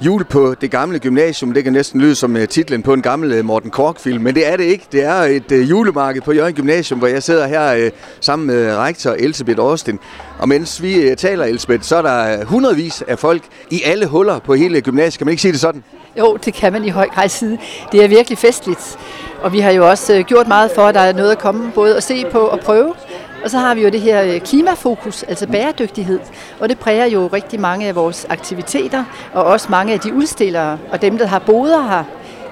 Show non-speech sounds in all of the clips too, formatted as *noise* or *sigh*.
Jul på det gamle gymnasium, det kan næsten lyde som øh, titlen på en gammel øh, Morten Kork-film, men det er det ikke. Det er et øh, julemarked på Jørgen Gymnasium, hvor jeg sidder her sammen med rektor Elisabeth Austin. Og mens vi taler, Elisabeth, så er der hundredvis af folk i alle huller på hele gymnasiet. Kan man ikke sige det sådan? Jo, det kan man i høj grad sige. Det er virkelig festligt. Og vi har jo også gjort meget for, at der er noget at komme både at se på og prøve. Og så har vi jo det her øh, klimafokus, altså bæredygtighed, og det præger jo rigtig mange af vores aktiviteter, og også mange af de udstillere, og dem, der har boder her.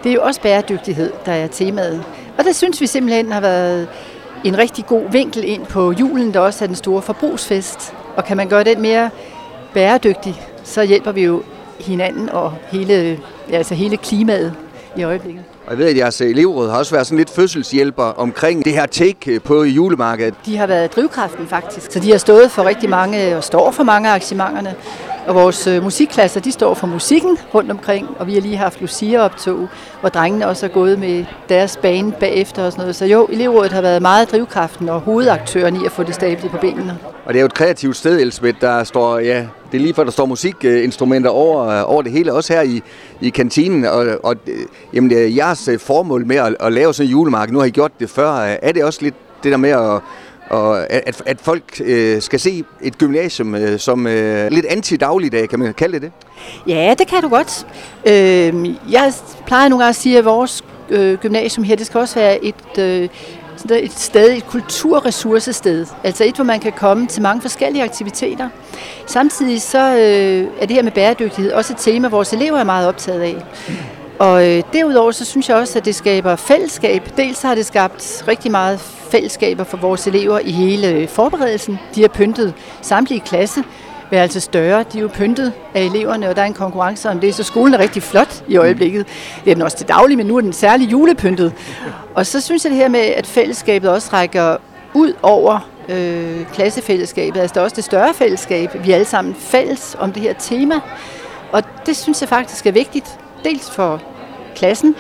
Det er jo også bæredygtighed, der er temaet. Og det synes vi simpelthen har været en rigtig god vinkel ind på julen, der også er den store forbrugsfest. Og kan man gøre den mere bæredygtig, så hjælper vi jo hinanden og hele, altså hele klimaet i øjeblikket. Og jeg ved, at jeres øh, elevråd har også været sådan lidt fødselshjælper omkring det her take øh, på julemarkedet. De har været drivkraften faktisk, så de har stået for rigtig mange og står for mange af arrangementerne. Og vores øh, musikklasser, de står for musikken rundt omkring, og vi har lige haft Lucia-optog, hvor drengene også er gået med deres bane bagefter og sådan noget. Så jo, elevrådet har været meget drivkraften og hovedaktøren i at få det stablet på benene. Og det er jo et kreativt sted, Elisabeth, der står, ja, det er lige før, der står musikinstrumenter over, øh, over det hele, også her i, i kantinen. Og, og øh, jamen, det er jeres øh, formål med at, at lave sådan en julemarked, nu har I gjort det før, er det også lidt det der med at og at, at folk øh, skal se et gymnasium øh, som øh, lidt anti-dagligdag, kan man kalde det det? Ja, det kan du godt. Øh, jeg plejer nogle gange at sige, at vores øh, gymnasium her, det skal også være et, øh, et sted, et kulturressourcested. Altså et, hvor man kan komme til mange forskellige aktiviteter. Samtidig så øh, er det her med bæredygtighed også et tema, vores elever er meget optaget af. Og øh, derudover så synes jeg også, at det skaber fællesskab. Dels har det skabt rigtig meget fællesskaber for vores elever i hele øh, forberedelsen. De har pyntet samtlige klasse altså større. De er jo pyntet af eleverne, og der er en konkurrence om det, så skolen er rigtig flot i øjeblikket. Det er den også til daglig, men nu er den særlig julepyntet. Og så synes jeg det her med, at fællesskabet også rækker ud over øh, klassefællesskabet, altså der er også det større fællesskab. Vi er alle sammen fælles om det her tema, og det synes jeg faktisk er vigtigt, dels for klassen,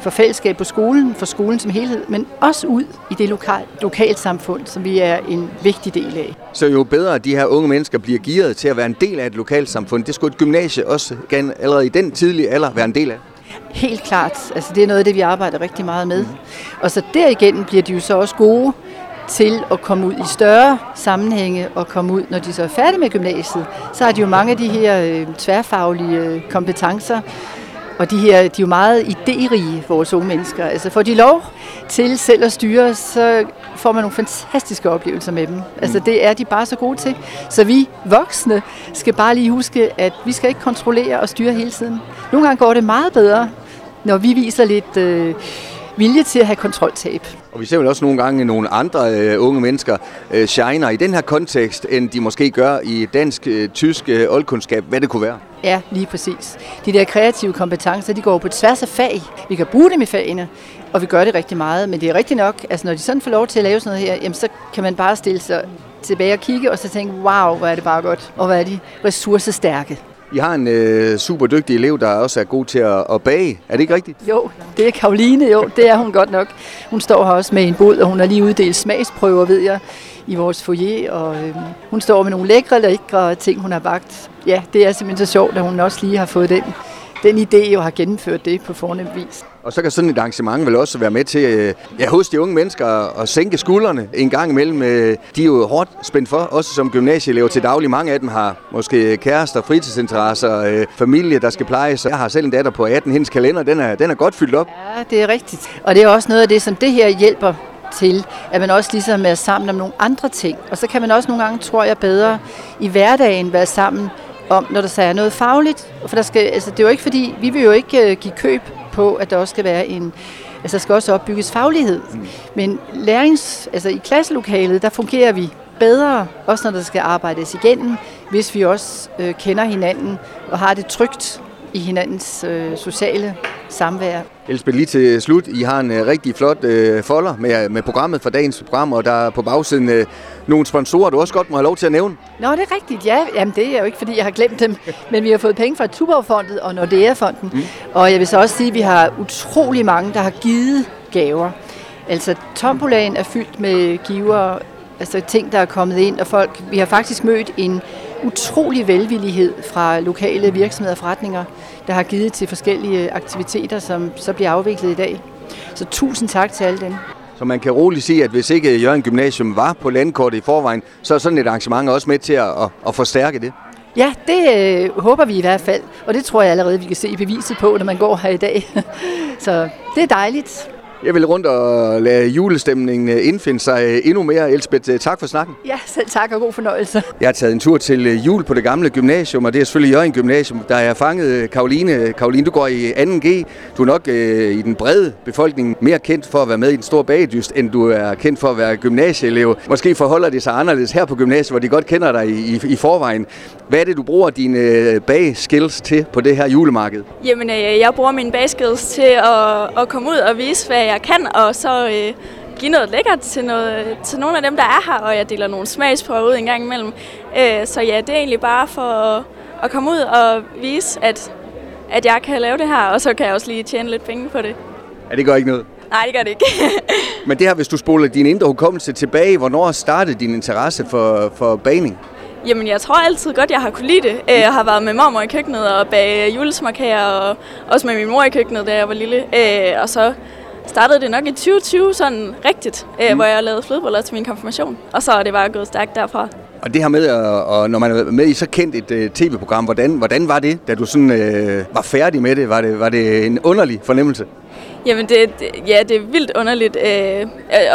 for fællesskab på skolen, for skolen som helhed, men også ud i det lokal, lokalsamfund, som vi er en vigtig del af. Så jo bedre de her unge mennesker bliver gearet til at være en del af et lokalsamfund, det skulle et gymnasie også gerne allerede i den tidlige alder være en del af. Helt klart. Altså, det er noget af det, vi arbejder rigtig meget med. Og så derigennem bliver de jo så også gode til at komme ud i større sammenhænge og komme ud, når de så er færdige med gymnasiet. Så har de jo mange af de her øh, tværfaglige øh, kompetencer, og de her, de er jo meget idérige, vores unge mennesker. Altså får de lov til selv at styre, så får man nogle fantastiske oplevelser med dem. Altså det er de bare så gode til. Så vi voksne skal bare lige huske, at vi skal ikke kontrollere og styre hele tiden. Nogle gange går det meget bedre, når vi viser lidt øh, vilje til at have kontroltab. Og vi ser jo også nogle gange nogle andre øh, unge mennesker øh, shiner i den her kontekst, end de måske gør i dansk, øh, tysk, øh, oldkundskab, hvad det kunne være. Ja, lige præcis. De der kreative kompetencer, de går på tværs af fag. Vi kan bruge dem i fagene, og vi gør det rigtig meget. Men det er rigtigt nok, altså når de sådan får lov til at lave sådan noget her, jamen så kan man bare stille sig tilbage og kigge, og så tænke, wow, hvor er det bare godt, og hvor er de ressourcestærke. I har en øh, super dygtig elev, der også er god til at, at bage. Er det ikke rigtigt? Jo, det er Karoline, jo. Det er hun godt nok. Hun står her også med en bod, og hun har lige uddelt smagsprøver, ved jeg, i vores foyer. Og øh, hun står med nogle lækre, lækre ting, hun har bagt. Ja, det er simpelthen så sjovt, at hun også lige har fået den den idé og har gennemført det på fornem vis. Og så kan sådan et arrangement vel også være med til øh, ja, hos de unge mennesker at sænke skuldrene en gang imellem. Øh, de er jo hårdt spændt for, også som gymnasieelever til daglig. Mange af dem har måske kærester, fritidsinteresser, øh, familie, der skal plejes. Jeg har selv en datter på 18. Hendes kalender, den er, den er godt fyldt op. Ja, det er rigtigt. Og det er også noget af det, som det her hjælper til, at man også ligesom er sammen om nogle andre ting. Og så kan man også nogle gange, tror jeg, bedre i hverdagen være sammen om, når der så er noget fagligt. For der skal, altså, det er jo ikke fordi, vi vil jo ikke uh, give køb på, at der også skal være en, altså der skal også opbygges faglighed. Mm. Men lærings, altså i klasselokalet, der fungerer vi bedre, også når der skal arbejdes igennem, hvis vi også øh, kender hinanden og har det trygt i hinandens øh, sociale samvær. Elsbeth, lige til slut. I har en øh, rigtig flot øh, folder med, med programmet for dagens program, og der er på bagsiden øh, nogle sponsorer, du også godt må have lov til at nævne. Nå, det er rigtigt. Ja, Jamen, det er jo ikke, fordi jeg har glemt dem. Men vi har fået penge fra Tuborgfondet og Nordea-fonden. Mm. Og jeg vil så også sige, at vi har utrolig mange, der har givet gaver. Altså, tombolaen er fyldt med giver, altså ting, der er kommet ind, og folk, vi har faktisk mødt en utrolig velvillighed fra lokale virksomheder og forretninger, der har givet til forskellige aktiviteter, som så bliver afviklet i dag. Så tusind tak til alle dem. Så man kan roligt sige, at hvis ikke Jørgen Gymnasium var på landkortet i forvejen, så er sådan et arrangement også med til at, at, at forstærke det. Ja, det øh, håber vi i hvert fald, og det tror jeg allerede, vi kan se beviset på, når man går her i dag. *laughs* Så det er dejligt. Jeg vil rundt og lade julestemningen øh, indfinde sig øh, endnu mere. Elsbeth, øh, tak for snakken. Ja, selv tak og god fornøjelse. Jeg har taget en tur til jul på det gamle gymnasium, og det er selvfølgelig Jørgen Gymnasium. Der er fanget Karoline. Karoline, du går i 2G. Du er nok øh, i den brede befolkning mere kendt for at være med i den store bagedyst, end du er kendt for at være gymnasieelev. Måske forholder det sig anderledes her på gymnasiet, hvor de godt kender dig i, i, i forvejen. Hvad er det, du bruger dine bagskills til på det her julemarked? Jamen, jeg bruger mine bagskills til at, at komme ud og vise, hvad jeg kan, og så øh, give noget lækkert til, noget, til nogle af dem, der er her, og jeg deler nogle smagsprøver ud en gang imellem. Øh, så ja, det er egentlig bare for at, at komme ud og vise, at, at jeg kan lave det her, og så kan jeg også lige tjene lidt penge på det. Ja, det gør ikke noget. Nej, det gør det ikke. *laughs* Men det her, hvis du spoler din indre hukommelse tilbage, hvornår startede din interesse for, for baning? Jamen, jeg tror altid godt, jeg har kunne lide det. Jeg har været med mormor i køkkenet og bag julesmarkager, og også med min mor i køkkenet, da jeg var lille. Og så startede det nok i 2020 sådan rigtigt, mm. hvor jeg lavede flødeboller til min konfirmation. Og så er det bare gået stærkt derfra. Og det her med, at, når man er med i så kendt et uh, tv-program, hvordan, hvordan var det, da du sådan, uh, var færdig med det? Var, det? var det en underlig fornemmelse? Jamen, det, ja, det er vildt underligt. Øh,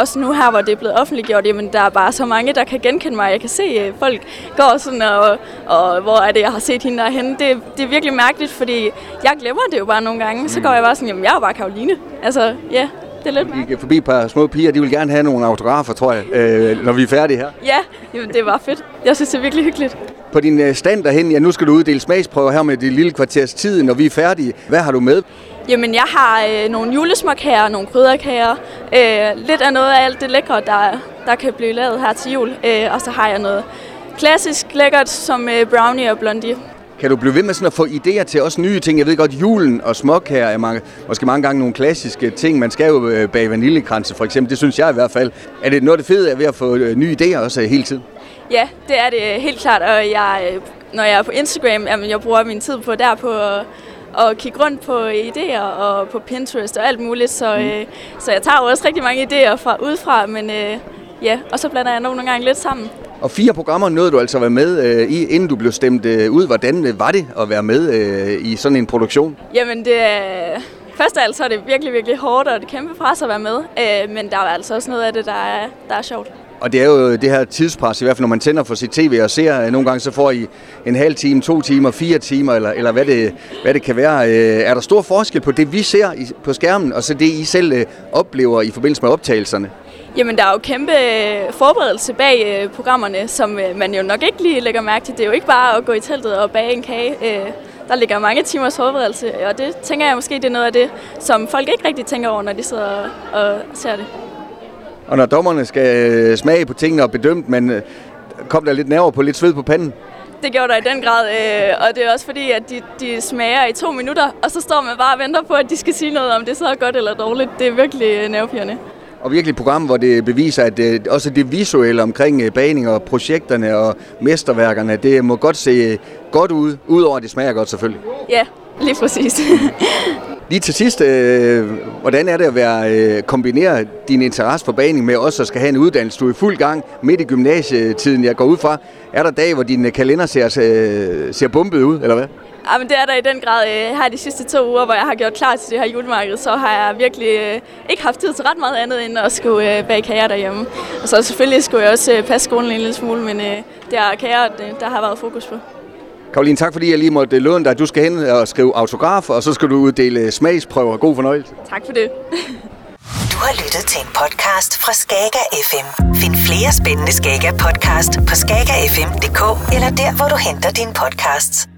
også nu her, hvor det er blevet offentliggjort, jamen, der er bare så mange, der kan genkende mig. Jeg kan se, at folk går sådan, og, og hvor er det, jeg har set hende derhen. Det, det er virkelig mærkeligt, fordi jeg glemmer det jo bare nogle gange. Så går jeg bare sådan, jamen, jeg er jo bare Karoline. Altså, ja, det er lidt mærkeligt. Vi gik forbi et par små piger, de vil gerne have nogle autografer, tror jeg, øh, når vi er færdige her. Ja, jamen, det var fedt. Jeg synes, det er virkelig hyggeligt. På din øh, stand derhen, ja, nu skal du uddele smagsprøver her med det lille kvarters tid, når vi er færdige. Hvad har du med? Jamen, jeg har øh, nogle julesmåkager og nogle krydderkager. Øh, lidt af noget af alt det lækre, der, der kan blive lavet her til jul. Øh, og så har jeg noget klassisk lækkert som øh, brownie og blondie. Kan du blive ved med sådan at få idéer til også nye ting? Jeg ved godt, julen og småkager er mange, måske mange gange nogle klassiske ting. Man skal jo øh, bage vaniljekranse for eksempel. Det synes jeg i hvert fald. Er det noget af det fede er ved at få øh, nye idéer også hele tiden? Ja, det er det helt klart. Og jeg, når jeg er på Instagram, jamen, jeg bruger min tid på der på at kigge rundt på idéer og på Pinterest og alt muligt. Så, mm. øh, så jeg tager jo også rigtig mange idéer fra udefra, men øh, ja, og så blander jeg nogle gange lidt sammen. Og fire programmer nåede du altså at være med øh, i, inden du blev stemt øh, ud. Hvordan øh, var det at være med øh, i sådan en produktion? Jamen, det er... Først af alt så er det virkelig, virkelig hårdt, og det kæmpe pres at være med. Øh, men der er altså også noget af det, der er, der er sjovt. Og det er jo det her tidspres, i hvert fald når man tænder for sit tv og ser, øh, nogle gange så får I en halv time, to timer, fire timer, eller, eller hvad, det, hvad det kan være. Øh, er der stor forskel på det, vi ser på skærmen, og så det, I selv oplever i forbindelse med optagelserne? Jamen, der er jo kæmpe forberedelse bag programmerne, som man jo nok ikke lige lægger mærke til. Det er jo ikke bare at gå i teltet og bage en kage. Der ligger mange timers forberedelse, og det tænker jeg måske, det er noget af det, som folk ikke rigtig tænker over, når de sidder og ser det. Og når dommerne skal øh, smage på tingene og bedømme, men øh, kom der lidt nerver på, lidt sved på panden? Det gjorde der i den grad, øh, og det er også fordi, at de, de smager i to minutter, og så står man bare og venter på, at de skal sige noget om det så er godt eller dårligt. Det er virkelig nervepirrende. Og virkelig et program, hvor det beviser, at det, også det visuelle omkring baning og projekterne og mesterværkerne, det må godt se godt ud, udover at det smager godt selvfølgelig. Ja, lige præcis. *laughs* Lige til sidst, øh, hvordan er det at være, øh, kombinere din interesse for baning med også at skal have en uddannelse? Du er i fuld gang midt i gymnasietiden, jeg går ud fra. Er der dage, hvor din kalender ser, øh, ser bumpet ud, eller hvad? Ja, men det er der i den grad. Øh, her de sidste to uger, hvor jeg har gjort klar til det her julemarked, så har jeg virkelig øh, ikke haft tid til ret meget andet, end at skulle øh, bage kager derhjemme. Og så selvfølgelig skulle jeg også passe skolen en lille smule, men det er kager, der har været fokus på. Karoline, tak fordi jeg lige måtte låne dig. Du skal hen og skrive autografer, og så skal du uddele smagsprøver. God fornøjelse. Tak for det. *laughs* du har lyttet til en podcast fra Skager FM. Find flere spændende Skager podcast på skagerfm.dk eller der, hvor du henter dine podcasts.